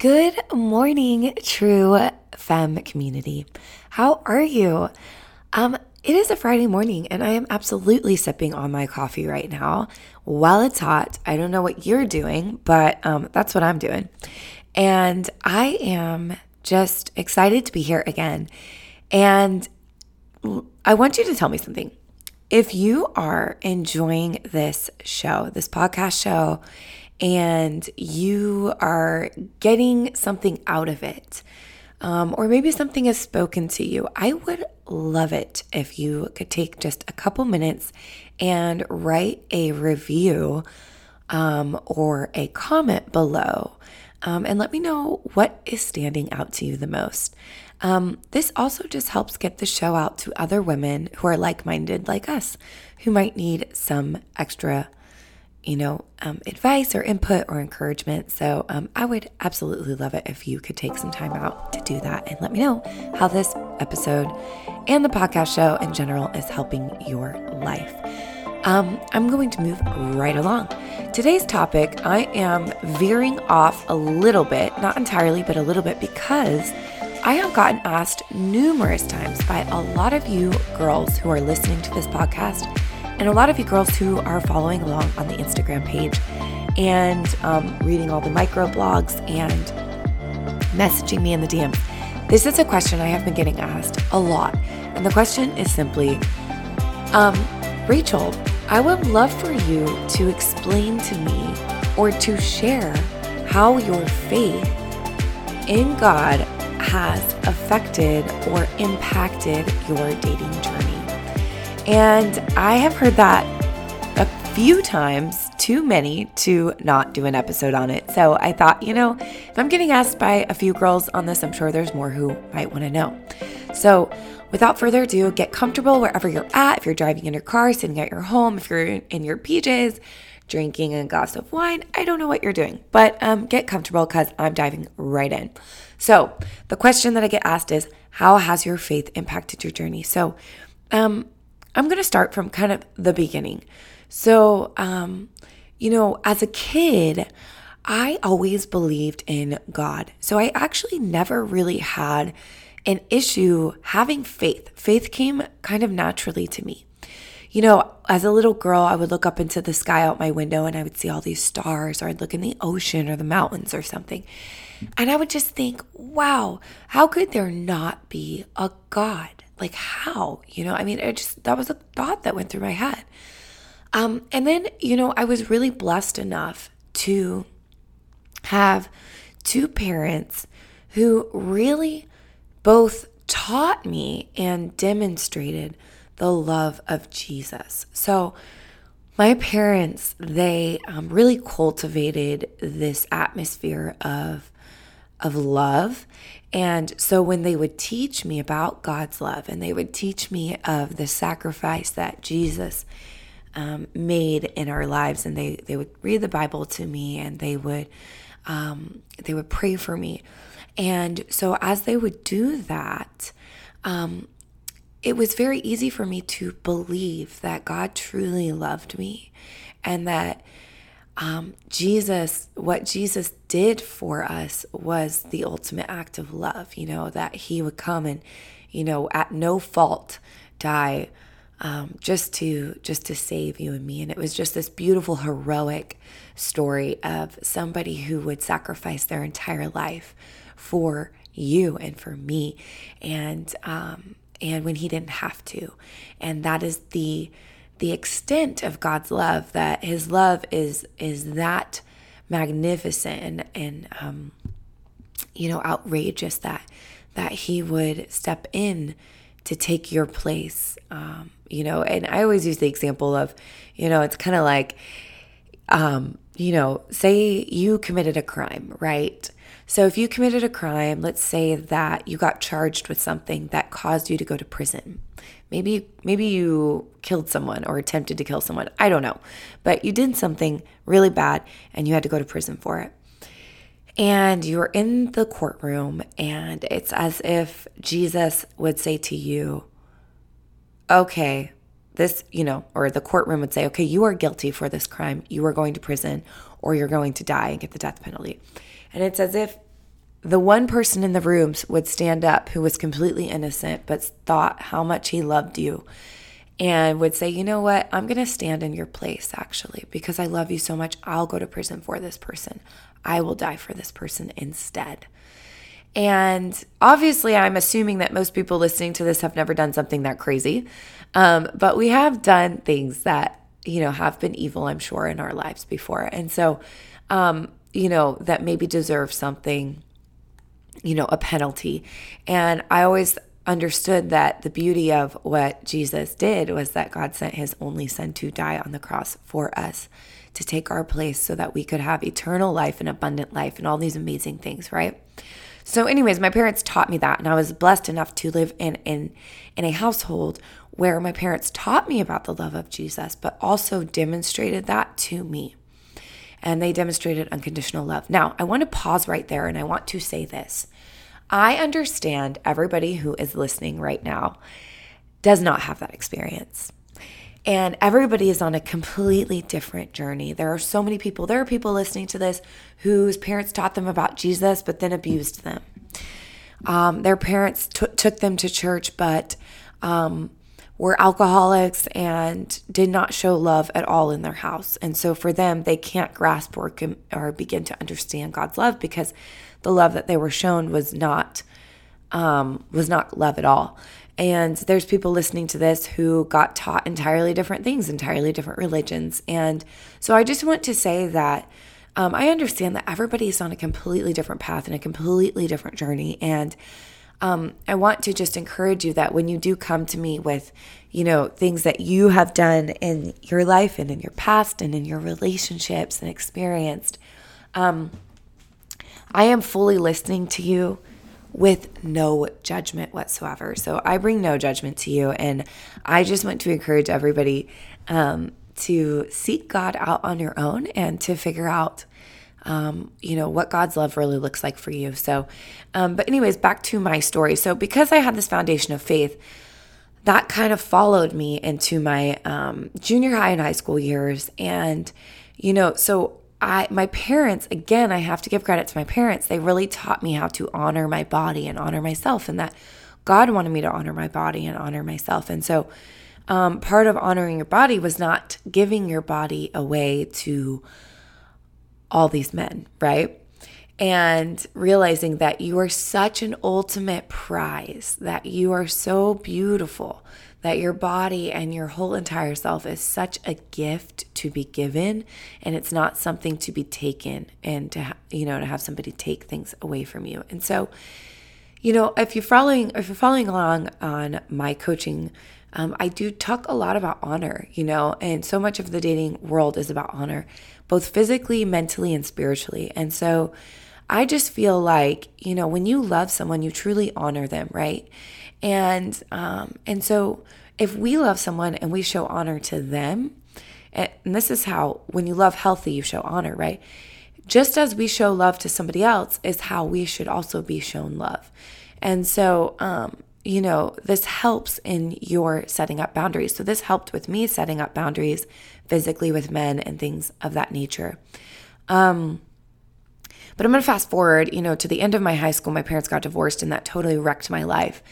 Good morning, true femme community. How are you? Um, it is a Friday morning and I am absolutely sipping on my coffee right now while it's hot. I don't know what you're doing, but um, that's what I'm doing. And I am just excited to be here again. And I want you to tell me something. If you are enjoying this show, this podcast show, and you are getting something out of it, um, or maybe something has spoken to you, I would love it if you could take just a couple minutes and write a review um, or a comment below. Um, and let me know what is standing out to you the most. Um, this also just helps get the show out to other women who are like minded like us, who might need some extra you know, um, advice or input or encouragement. So um, I would absolutely love it if you could take some time out to do that and let me know how this episode and the podcast show in general is helping your life. Um, I'm going to move right along. Today's topic, I am veering off a little bit, not entirely, but a little bit because I have gotten asked numerous times by a lot of you girls who are listening to this podcast and a lot of you girls who are following along on the Instagram page and um, reading all the micro blogs and messaging me in the DMs. This is a question I have been getting asked a lot. And the question is simply um, Rachel, I would love for you to explain to me or to share how your faith in God has affected or impacted your dating journey. And I have heard that a few times, too many to not do an episode on it. So I thought, you know, if I'm getting asked by a few girls on this, I'm sure there's more who might want to know. So without further ado, get comfortable wherever you're at. If you're driving in your car, sitting at your home, if you're in your PJs, drinking a glass of wine, I don't know what you're doing, but um, get comfortable because I'm diving right in. So the question that I get asked is, how has your faith impacted your journey? So, um, I'm going to start from kind of the beginning. So, um, you know, as a kid, I always believed in God. So I actually never really had an issue having faith. Faith came kind of naturally to me. You know, as a little girl, I would look up into the sky out my window and I would see all these stars, or I'd look in the ocean or the mountains or something. And I would just think, wow, how could there not be a God? Like, how? You know, I mean, it just, that was a thought that went through my head. Um, and then, you know, I was really blessed enough to have two parents who really both taught me and demonstrated the love of Jesus. So, my parents, they um, really cultivated this atmosphere of of love. And so when they would teach me about God's love and they would teach me of the sacrifice that Jesus um, made in our lives, and they, they would read the Bible to me and they would um, they would pray for me. And so as they would do that, um, it was very easy for me to believe that God truly loved me and that um, Jesus, what Jesus did for us was the ultimate act of love, you know, that he would come and, you know, at no fault die um, just to just to save you and me. And it was just this beautiful heroic story of somebody who would sacrifice their entire life for you and for me. And um, and when he didn't have to. And that is the the extent of God's love that his love is is that magnificent and, and um, you know outrageous that that he would step in to take your place um, you know? And i always use the example of you know it's kind of like um, you know say you committed a crime right? So if you committed a crime let's say that you got charged with something that caused you to go to prison Maybe maybe you killed someone or attempted to kill someone. I don't know. But you did something really bad and you had to go to prison for it. And you're in the courtroom and it's as if Jesus would say to you, "Okay, this, you know, or the courtroom would say, "Okay, you are guilty for this crime. You are going to prison or you're going to die and get the death penalty." And it's as if the one person in the rooms would stand up who was completely innocent but thought how much he loved you and would say, you know what, I'm going to stand in your place actually because I love you so much. I'll go to prison for this person. I will die for this person instead. And obviously, I'm assuming that most people listening to this have never done something that crazy. Um, but we have done things that, you know, have been evil, I'm sure, in our lives before. And so, um, you know, that maybe deserve something, you know, a penalty. And I always understood that the beauty of what Jesus did was that God sent his only son to die on the cross for us to take our place so that we could have eternal life and abundant life and all these amazing things, right? So anyways, my parents taught me that and I was blessed enough to live in in in a household where my parents taught me about the love of Jesus but also demonstrated that to me. And they demonstrated unconditional love. Now, I want to pause right there and I want to say this. I understand everybody who is listening right now does not have that experience. And everybody is on a completely different journey. There are so many people, there are people listening to this whose parents taught them about Jesus, but then abused them. Um, their parents t- took them to church, but um, were alcoholics and did not show love at all in their house. And so for them, they can't grasp or, or begin to understand God's love because the love that they were shown was not um, was not love at all. And there's people listening to this who got taught entirely different things, entirely different religions. And so I just want to say that um, I understand that everybody is on a completely different path and a completely different journey. And um, I want to just encourage you that when you do come to me with, you know, things that you have done in your life and in your past and in your relationships and experienced, um, I am fully listening to you with no judgment whatsoever. So I bring no judgment to you. And I just want to encourage everybody um, to seek God out on your own and to figure out. Um, you know what God's love really looks like for you. So, um, but anyways, back to my story. So, because I had this foundation of faith, that kind of followed me into my um, junior high and high school years. And, you know, so I my parents again I have to give credit to my parents they really taught me how to honor my body and honor myself and that God wanted me to honor my body and honor myself and so um, part of honoring your body was not giving your body away to all these men right? And realizing that you are such an ultimate prize that you are so beautiful that your body and your whole entire self is such a gift to be given and it's not something to be taken and to ha- you know to have somebody take things away from you. And so you know if you're following if you're following along on my coaching um, i do talk a lot about honor you know and so much of the dating world is about honor both physically mentally and spiritually and so i just feel like you know when you love someone you truly honor them right and um, and so if we love someone and we show honor to them, and this is how when you love healthy, you show honor, right? Just as we show love to somebody else is how we should also be shown love. And so, um, you know, this helps in your setting up boundaries. So, this helped with me setting up boundaries physically with men and things of that nature. Um, but I'm going to fast forward, you know, to the end of my high school. My parents got divorced, and that totally wrecked my life.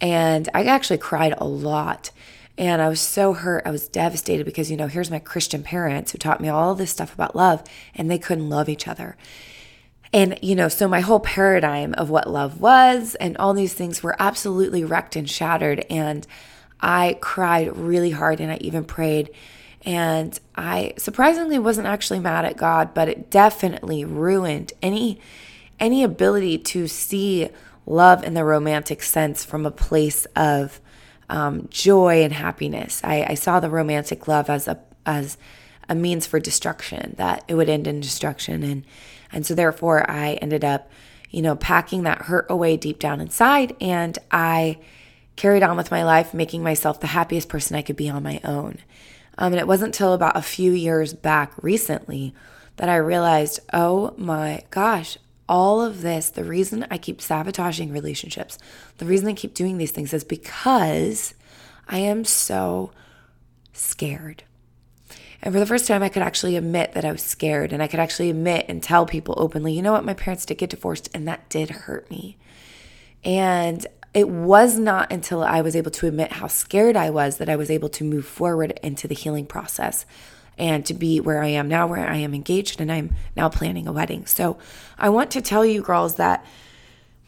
And I actually cried a lot. And I was so hurt. I was devastated because, you know, here's my Christian parents who taught me all this stuff about love, and they couldn't love each other. And, you know, so my whole paradigm of what love was and all these things were absolutely wrecked and shattered. And I cried really hard and I even prayed. And I surprisingly wasn't actually mad at God, but it definitely ruined any any ability to see love in the romantic sense from a place of um, joy and happiness. I, I saw the romantic love as a as a means for destruction that it would end in destruction and and so therefore I ended up you know packing that hurt away deep down inside and I carried on with my life making myself the happiest person I could be on my own. Um, and it wasn't until about a few years back recently that I realized, oh my gosh, all of this, the reason I keep sabotaging relationships, the reason I keep doing these things is because I am so scared. And for the first time, I could actually admit that I was scared and I could actually admit and tell people openly, you know what, my parents did get divorced and that did hurt me. And it was not until I was able to admit how scared I was that I was able to move forward into the healing process and to be where I am now, where I am engaged and I'm now planning a wedding. So I want to tell you, girls, that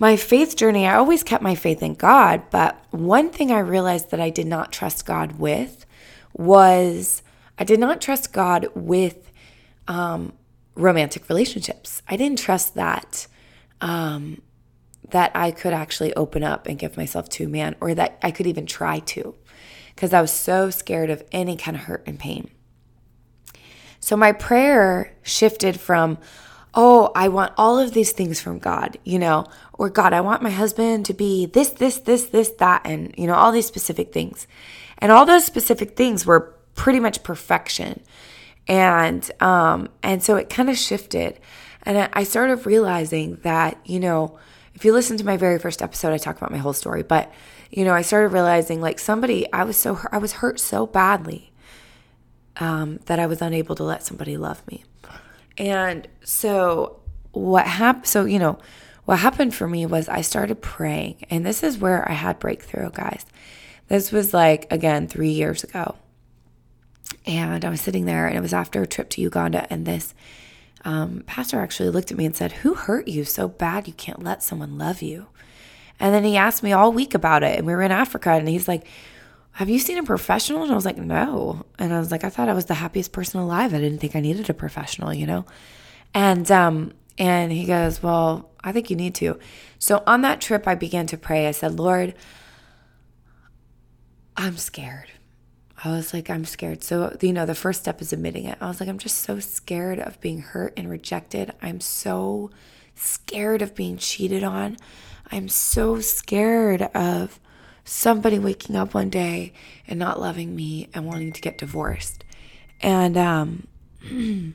my faith journey, I always kept my faith in God, but one thing I realized that I did not trust God with was I did not trust God with um, romantic relationships. I didn't trust that. Um, that I could actually open up and give myself to a man, or that I could even try to, because I was so scared of any kind of hurt and pain. So my prayer shifted from, oh, I want all of these things from God, you know, or God, I want my husband to be this, this, this, this, that, and, you know, all these specific things. And all those specific things were pretty much perfection. And, um, and so it kind of shifted. And I started realizing that, you know, if you listen to my very first episode, I talk about my whole story, but, you know, I started realizing like somebody, I was so, I was hurt so badly um, that I was unable to let somebody love me. And so what happened, so, you know, what happened for me was I started praying. And this is where I had breakthrough, guys. This was like, again, three years ago. And I was sitting there, and it was after a trip to Uganda. And this um, pastor actually looked at me and said, Who hurt you so bad you can't let someone love you? And then he asked me all week about it. And we were in Africa, and he's like, have you seen a professional? And I was like, no. And I was like, I thought I was the happiest person alive. I didn't think I needed a professional, you know? And, um, and he goes, well, I think you need to. So on that trip, I began to pray. I said, Lord, I'm scared. I was like, I'm scared. So, you know, the first step is admitting it. I was like, I'm just so scared of being hurt and rejected. I'm so scared of being cheated on. I'm so scared of somebody waking up one day and not loving me and wanting to get divorced. And um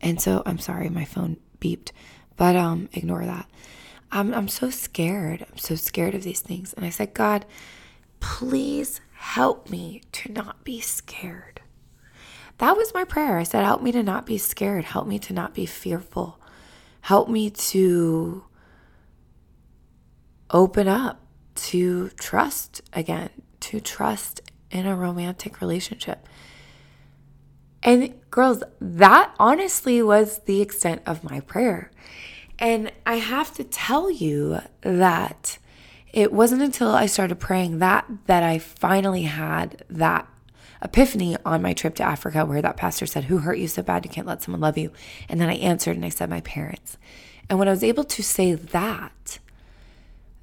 and so I'm sorry my phone beeped, but um ignore that. I'm I'm so scared. I'm so scared of these things. And I said, "God, please help me to not be scared." That was my prayer. I said, "Help me to not be scared. Help me to not be fearful. Help me to open up to trust again, to trust in a romantic relationship. And girls, that honestly was the extent of my prayer. And I have to tell you that it wasn't until I started praying that that I finally had that epiphany on my trip to Africa where that pastor said, Who hurt you so bad you can't let someone love you? And then I answered and I said, My parents. And when I was able to say that,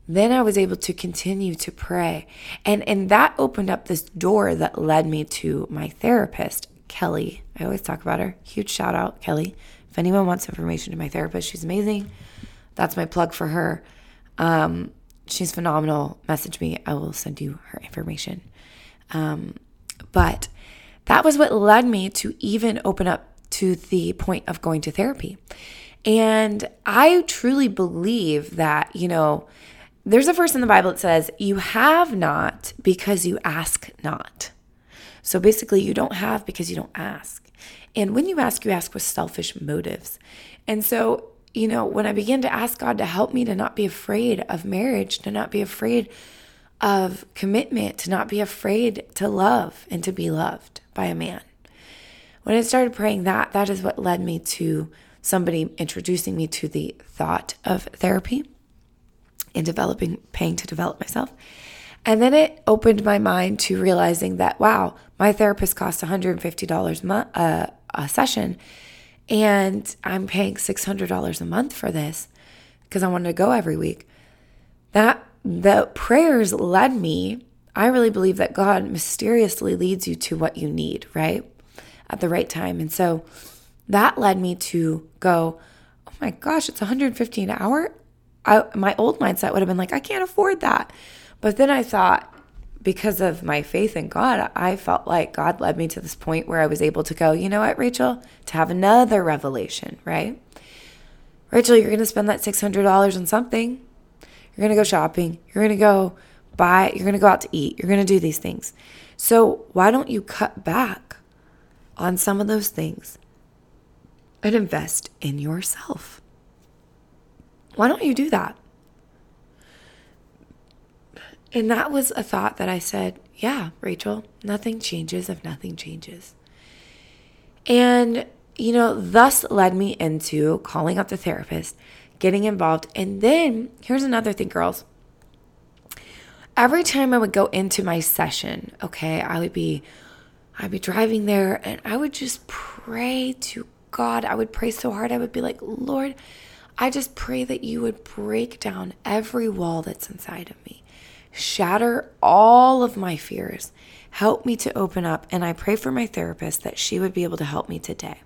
then I was able to continue to pray. And and that opened up this door that led me to my therapist, Kelly. I always talk about her. Huge shout out, Kelly. If anyone wants information to my therapist, she's amazing. That's my plug for her. Um, she's phenomenal. Message me. I will send you her information. Um, but that was what led me to even open up to the point of going to therapy. And I truly believe that, you know, there's a verse in the Bible that says, You have not because you ask not. So basically, you don't have because you don't ask. And when you ask, you ask with selfish motives. And so, you know, when I began to ask God to help me to not be afraid of marriage, to not be afraid of commitment, to not be afraid to love and to be loved by a man. When I started praying that, that is what led me to somebody introducing me to the thought of therapy and developing, paying to develop myself. And then it opened my mind to realizing that, wow, my therapist costs $150 mo- uh, a session, and I'm paying $600 a month for this because I wanted to go every week. That the prayers led me. I really believe that God mysteriously leads you to what you need, right? At the right time. And so that led me to go, oh my gosh, it's 115 an hour. I, my old mindset would have been like, I can't afford that. But then I thought, because of my faith in God, I felt like God led me to this point where I was able to go, you know what, Rachel, to have another revelation, right? Rachel, you're going to spend that $600 on something. You're going to go shopping. You're going to go buy, you're going to go out to eat. You're going to do these things. So why don't you cut back on some of those things and invest in yourself. Why don't you do that? And that was a thought that I said, yeah, Rachel, nothing changes if nothing changes. And, you know, thus led me into calling up the therapist, getting involved. And then here's another thing, girls. Every time I would go into my session, okay, I would be I'd be driving there and I would just pray to God. I would pray so hard. I would be like, Lord, I just pray that you would break down every wall that's inside of me, shatter all of my fears, help me to open up. And I pray for my therapist that she would be able to help me today.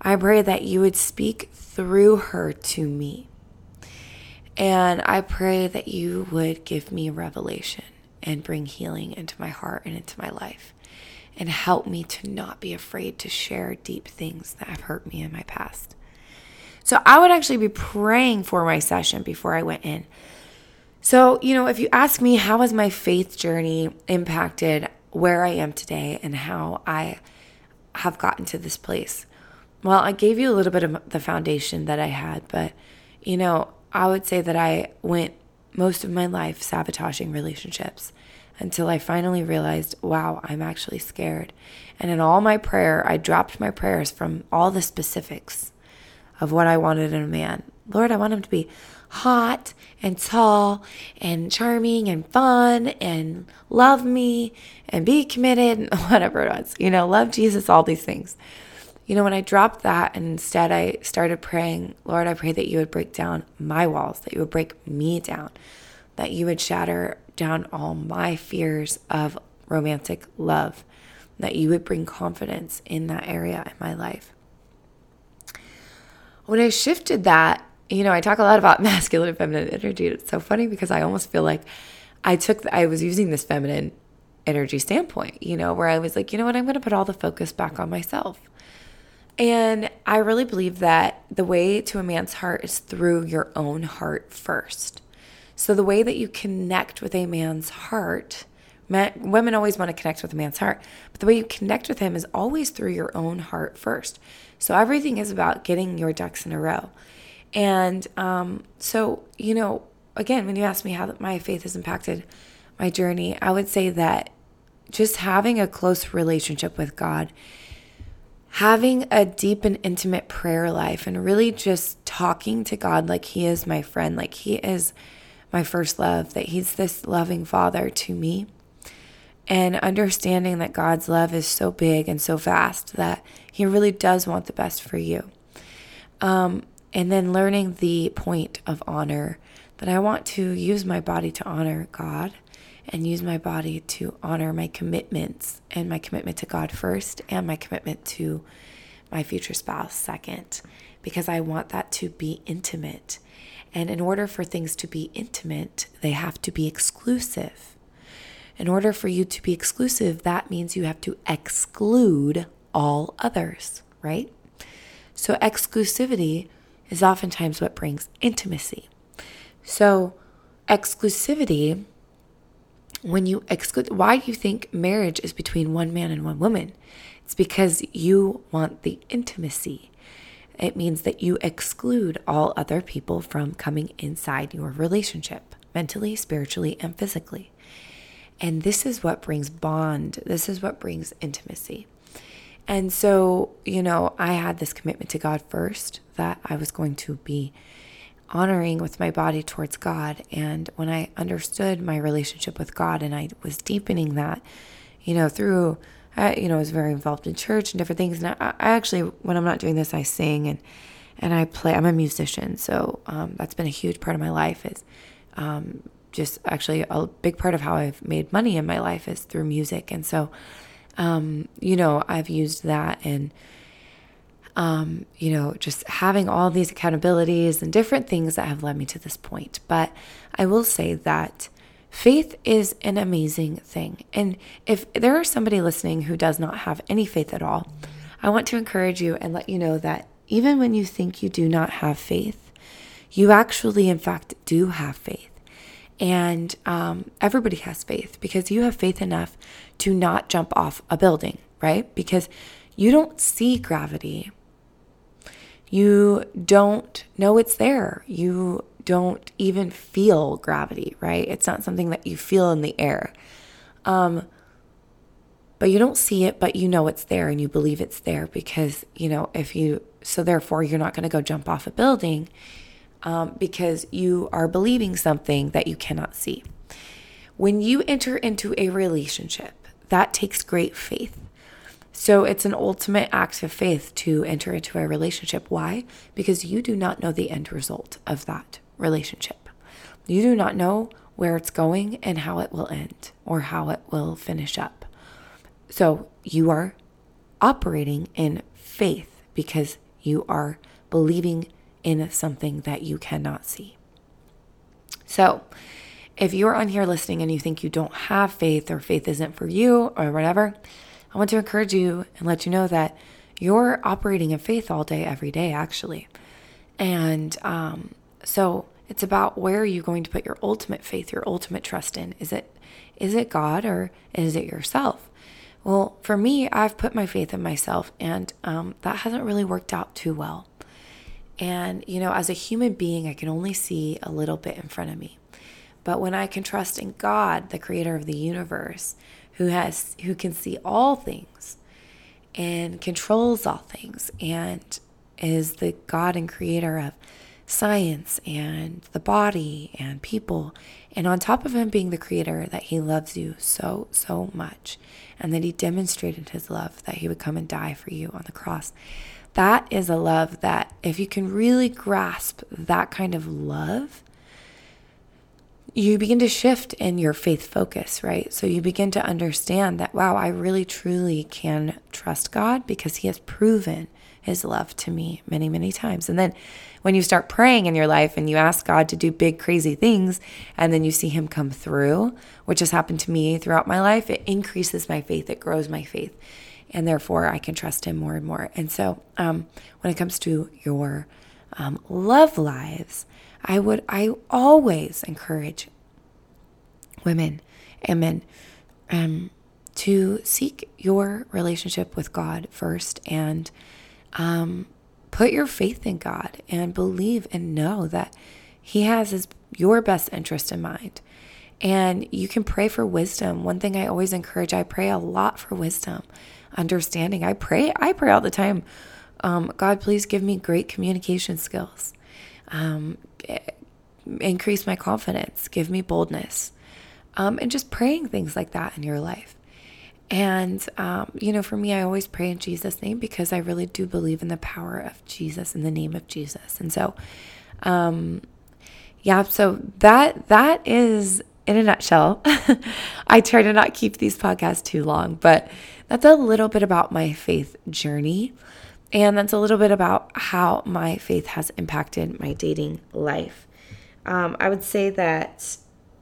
I pray that you would speak through her to me. And I pray that you would give me revelation and bring healing into my heart and into my life and help me to not be afraid to share deep things that have hurt me in my past. So I would actually be praying for my session before I went in. So, you know, if you ask me, how has my faith journey impacted where I am today and how I have gotten to this place? Well, I gave you a little bit of the foundation that I had, but, you know, I would say that I went most of my life sabotaging relationships until I finally realized, wow, I'm actually scared. And in all my prayer, I dropped my prayers from all the specifics of what I wanted in a man. Lord, I want him to be hot and tall and charming and fun and love me and be committed and whatever it was. You know, love Jesus, all these things. You know, when I dropped that and instead I started praying, Lord, I pray that you would break down my walls, that you would break me down, that you would shatter down all my fears of romantic love, that you would bring confidence in that area in my life. When I shifted that, you know, I talk a lot about masculine and feminine energy. It's so funny because I almost feel like I took, I was using this feminine energy standpoint, you know, where I was like, you know what, I'm going to put all the focus back on myself. And I really believe that the way to a man's heart is through your own heart first. So, the way that you connect with a man's heart, men, women always want to connect with a man's heart, but the way you connect with him is always through your own heart first. So, everything is about getting your ducks in a row. And um, so, you know, again, when you ask me how my faith has impacted my journey, I would say that just having a close relationship with God, having a deep and intimate prayer life, and really just talking to God like He is my friend, like He is my first love, that He's this loving Father to me. And understanding that God's love is so big and so vast that He really does want the best for you. Um, and then learning the point of honor that I want to use my body to honor God and use my body to honor my commitments and my commitment to God first and my commitment to my future spouse second, because I want that to be intimate. And in order for things to be intimate, they have to be exclusive. In order for you to be exclusive, that means you have to exclude all others, right? So, exclusivity is oftentimes what brings intimacy. So, exclusivity, when you exclude, why do you think marriage is between one man and one woman? It's because you want the intimacy. It means that you exclude all other people from coming inside your relationship, mentally, spiritually, and physically. And this is what brings bond. This is what brings intimacy. And so, you know, I had this commitment to God first that I was going to be honoring with my body towards God. And when I understood my relationship with God and I was deepening that, you know, through I, you know, I was very involved in church and different things. And I, I, actually, when I'm not doing this, I sing and and I play. I'm a musician, so um, that's been a huge part of my life. Is um, just actually a big part of how I've made money in my life is through music, and so um, you know, I've used that and. Um, you know, just having all these accountabilities and different things that have led me to this point. But I will say that Faith is an amazing thing. And if there is somebody listening who does not have any faith at all, I want to encourage you and let you know that even when you think you do not have faith, you actually, in fact, do have faith. And um, everybody has faith because you have faith enough to not jump off a building. right? Because you don't see gravity. You don't know it's there. You don't even feel gravity, right? It's not something that you feel in the air. Um, but you don't see it, but you know it's there and you believe it's there because, you know, if you, so therefore you're not going to go jump off a building um, because you are believing something that you cannot see. When you enter into a relationship, that takes great faith. So it's an ultimate act of faith to enter into a relationship. Why? Because you do not know the end result of that relationship. You do not know where it's going and how it will end or how it will finish up. So you are operating in faith because you are believing in something that you cannot see. So, if you're on here listening and you think you don't have faith or faith isn't for you or whatever, I want to encourage you and let you know that you're operating in faith all day, every day, actually. And um, so it's about where are you going to put your ultimate faith, your ultimate trust in? Is it is it God or is it yourself? Well, for me, I've put my faith in myself, and um, that hasn't really worked out too well. And you know, as a human being, I can only see a little bit in front of me. But when I can trust in God, the creator of the universe, who has who can see all things and controls all things and is the God and creator of science and the body and people. And on top of him being the creator, that he loves you so, so much, and that he demonstrated his love, that he would come and die for you on the cross. That is a love that, if you can really grasp that kind of love, you begin to shift in your faith focus, right? So you begin to understand that, wow, I really truly can trust God because He has proven His love to me many, many times. And then when you start praying in your life and you ask God to do big, crazy things, and then you see Him come through, which has happened to me throughout my life, it increases my faith, it grows my faith. And therefore, I can trust Him more and more. And so, um, when it comes to your um, love lives, I would, I always encourage women and men um, to seek your relationship with God first and um, put your faith in God and believe and know that He has his, your best interest in mind. And you can pray for wisdom. One thing I always encourage, I pray a lot for wisdom, understanding. I pray, I pray all the time. Um, God, please give me great communication skills. Um, increase my confidence, give me boldness, um, and just praying things like that in your life. And, um, you know, for me, I always pray in Jesus' name because I really do believe in the power of Jesus, in the name of Jesus. And so, um, yeah, so that that is in a nutshell. I try to not keep these podcasts too long, but that's a little bit about my faith journey. And that's a little bit about how my faith has impacted my dating life. Um, I would say that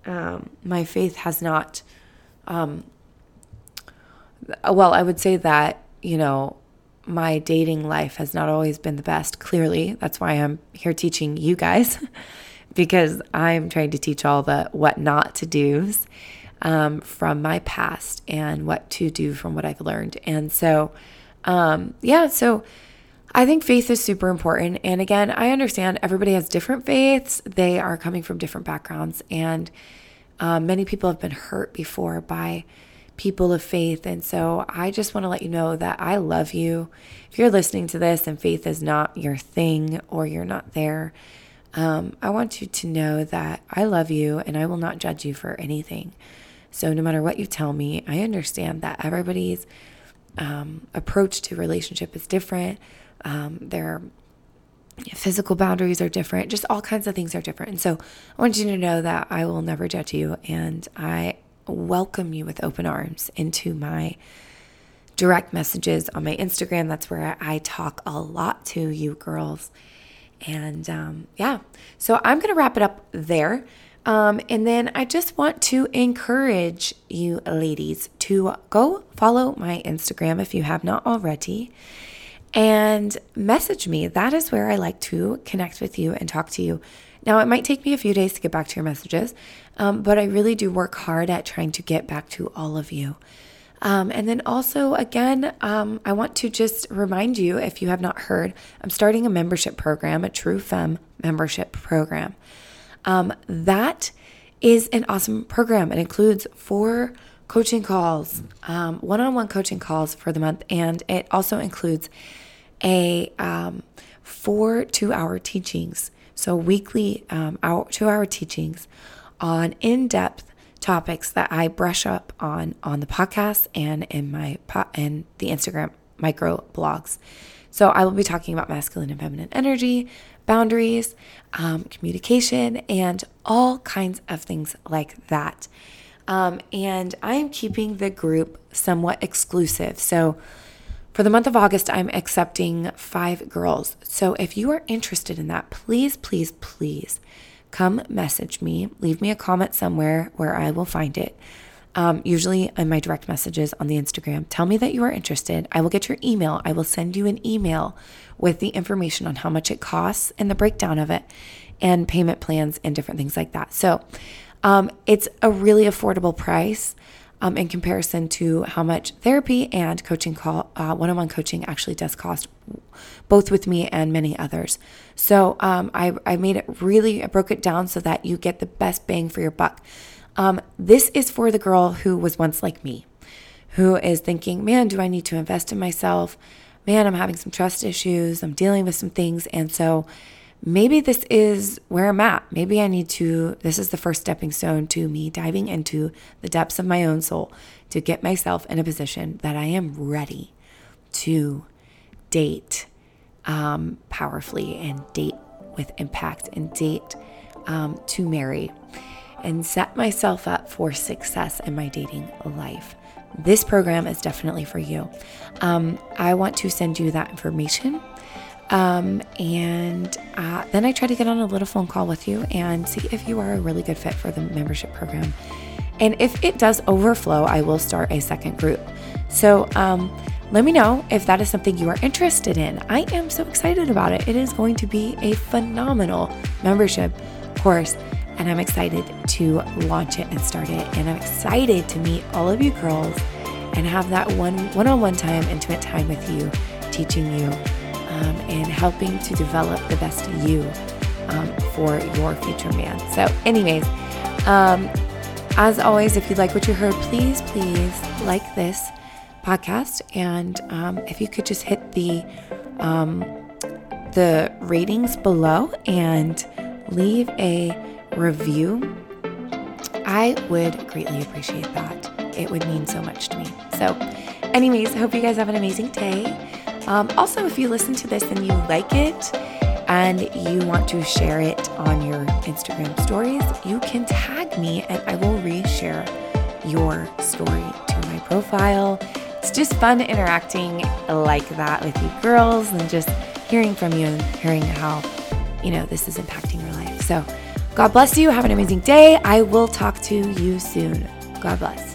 um, my faith has not, um, well, I would say that, you know, my dating life has not always been the best. Clearly, that's why I'm here teaching you guys, because I'm trying to teach all the what not to do's um, from my past and what to do from what I've learned. And so, um, yeah, so I think faith is super important. And again, I understand everybody has different faiths, they are coming from different backgrounds. And um, many people have been hurt before by people of faith. And so I just want to let you know that I love you. If you're listening to this and faith is not your thing or you're not there, um, I want you to know that I love you and I will not judge you for anything. So no matter what you tell me, I understand that everybody's um, approach to relationship is different. Um, their physical boundaries are different. Just all kinds of things are different. And so I want you to know that I will never judge you, and I welcome you with open arms into my direct messages on my Instagram. That's where I talk a lot to you girls. And um, yeah, so I'm going to wrap it up there. Um, and then I just want to encourage you ladies to go follow my Instagram if you have not already and message me. That is where I like to connect with you and talk to you. Now, it might take me a few days to get back to your messages, um, but I really do work hard at trying to get back to all of you. Um, and then also, again, um, I want to just remind you if you have not heard, I'm starting a membership program, a True Femme membership program. Um, that is an awesome program. It includes four coaching calls, one on one coaching calls for the month, and it also includes a um, four two hour teachings. So, weekly hour, two hour teachings on in depth topics that I brush up on on the podcast and in my po- and the Instagram micro blogs. So I will be talking about masculine and feminine energy, boundaries, um, communication, and all kinds of things like that. Um, and I am keeping the group somewhat exclusive. So for the month of August, I'm accepting five girls. So if you are interested in that, please, please, please come message me. Leave me a comment somewhere where I will find it. Um, usually in my direct messages on the Instagram. Tell me that you are interested. I will get your email. I will send you an email with the information on how much it costs and the breakdown of it and payment plans and different things like that. So um, it's a really affordable price um, in comparison to how much therapy and coaching call uh, one-on-one coaching actually does cost both with me and many others. So um, I, I made it really i broke it down so that you get the best bang for your buck. Um, this is for the girl who was once like me who is thinking man do i need to invest in myself? Man i'm having some trust issues. I'm dealing with some things. And so maybe this is where I'm at. Maybe I need to, this is the first stepping stone to me diving into the depths of my own soul to get myself in a position that I am ready to date um, powerfully and date with impact and date um, to marry and set myself up for success in my dating life. This program is definitely for you. Um, I want to send you that information um, and uh, then I try to get on a little phone call with you and see if you are a really good fit for the membership program. And if it does overflow, I will start a second group. So um, let me know if that is something you are interested in. I am so excited about it. It is going to be a phenomenal membership course. And I'm excited to launch it and start it. And I'm excited to meet all of you girls and have that one one on one time, intimate time with you, teaching you um, and helping to develop the best you um, for your future man. So, anyways, um, as always, if you like what you heard, please, please like this podcast, and um, if you could just hit the um, the ratings below and leave a review, I would greatly appreciate that. It would mean so much to me. So, anyways, I hope you guys have an amazing day. Um, also, if you listen to this and you like it and you want to share it on your Instagram stories, you can tag me and I will reshare your story to my profile. It's just fun interacting like that with you girls and just hearing from you and hearing how, you know, this is impacting your life. So, God bless you. Have an amazing day. I will talk to you soon. God bless.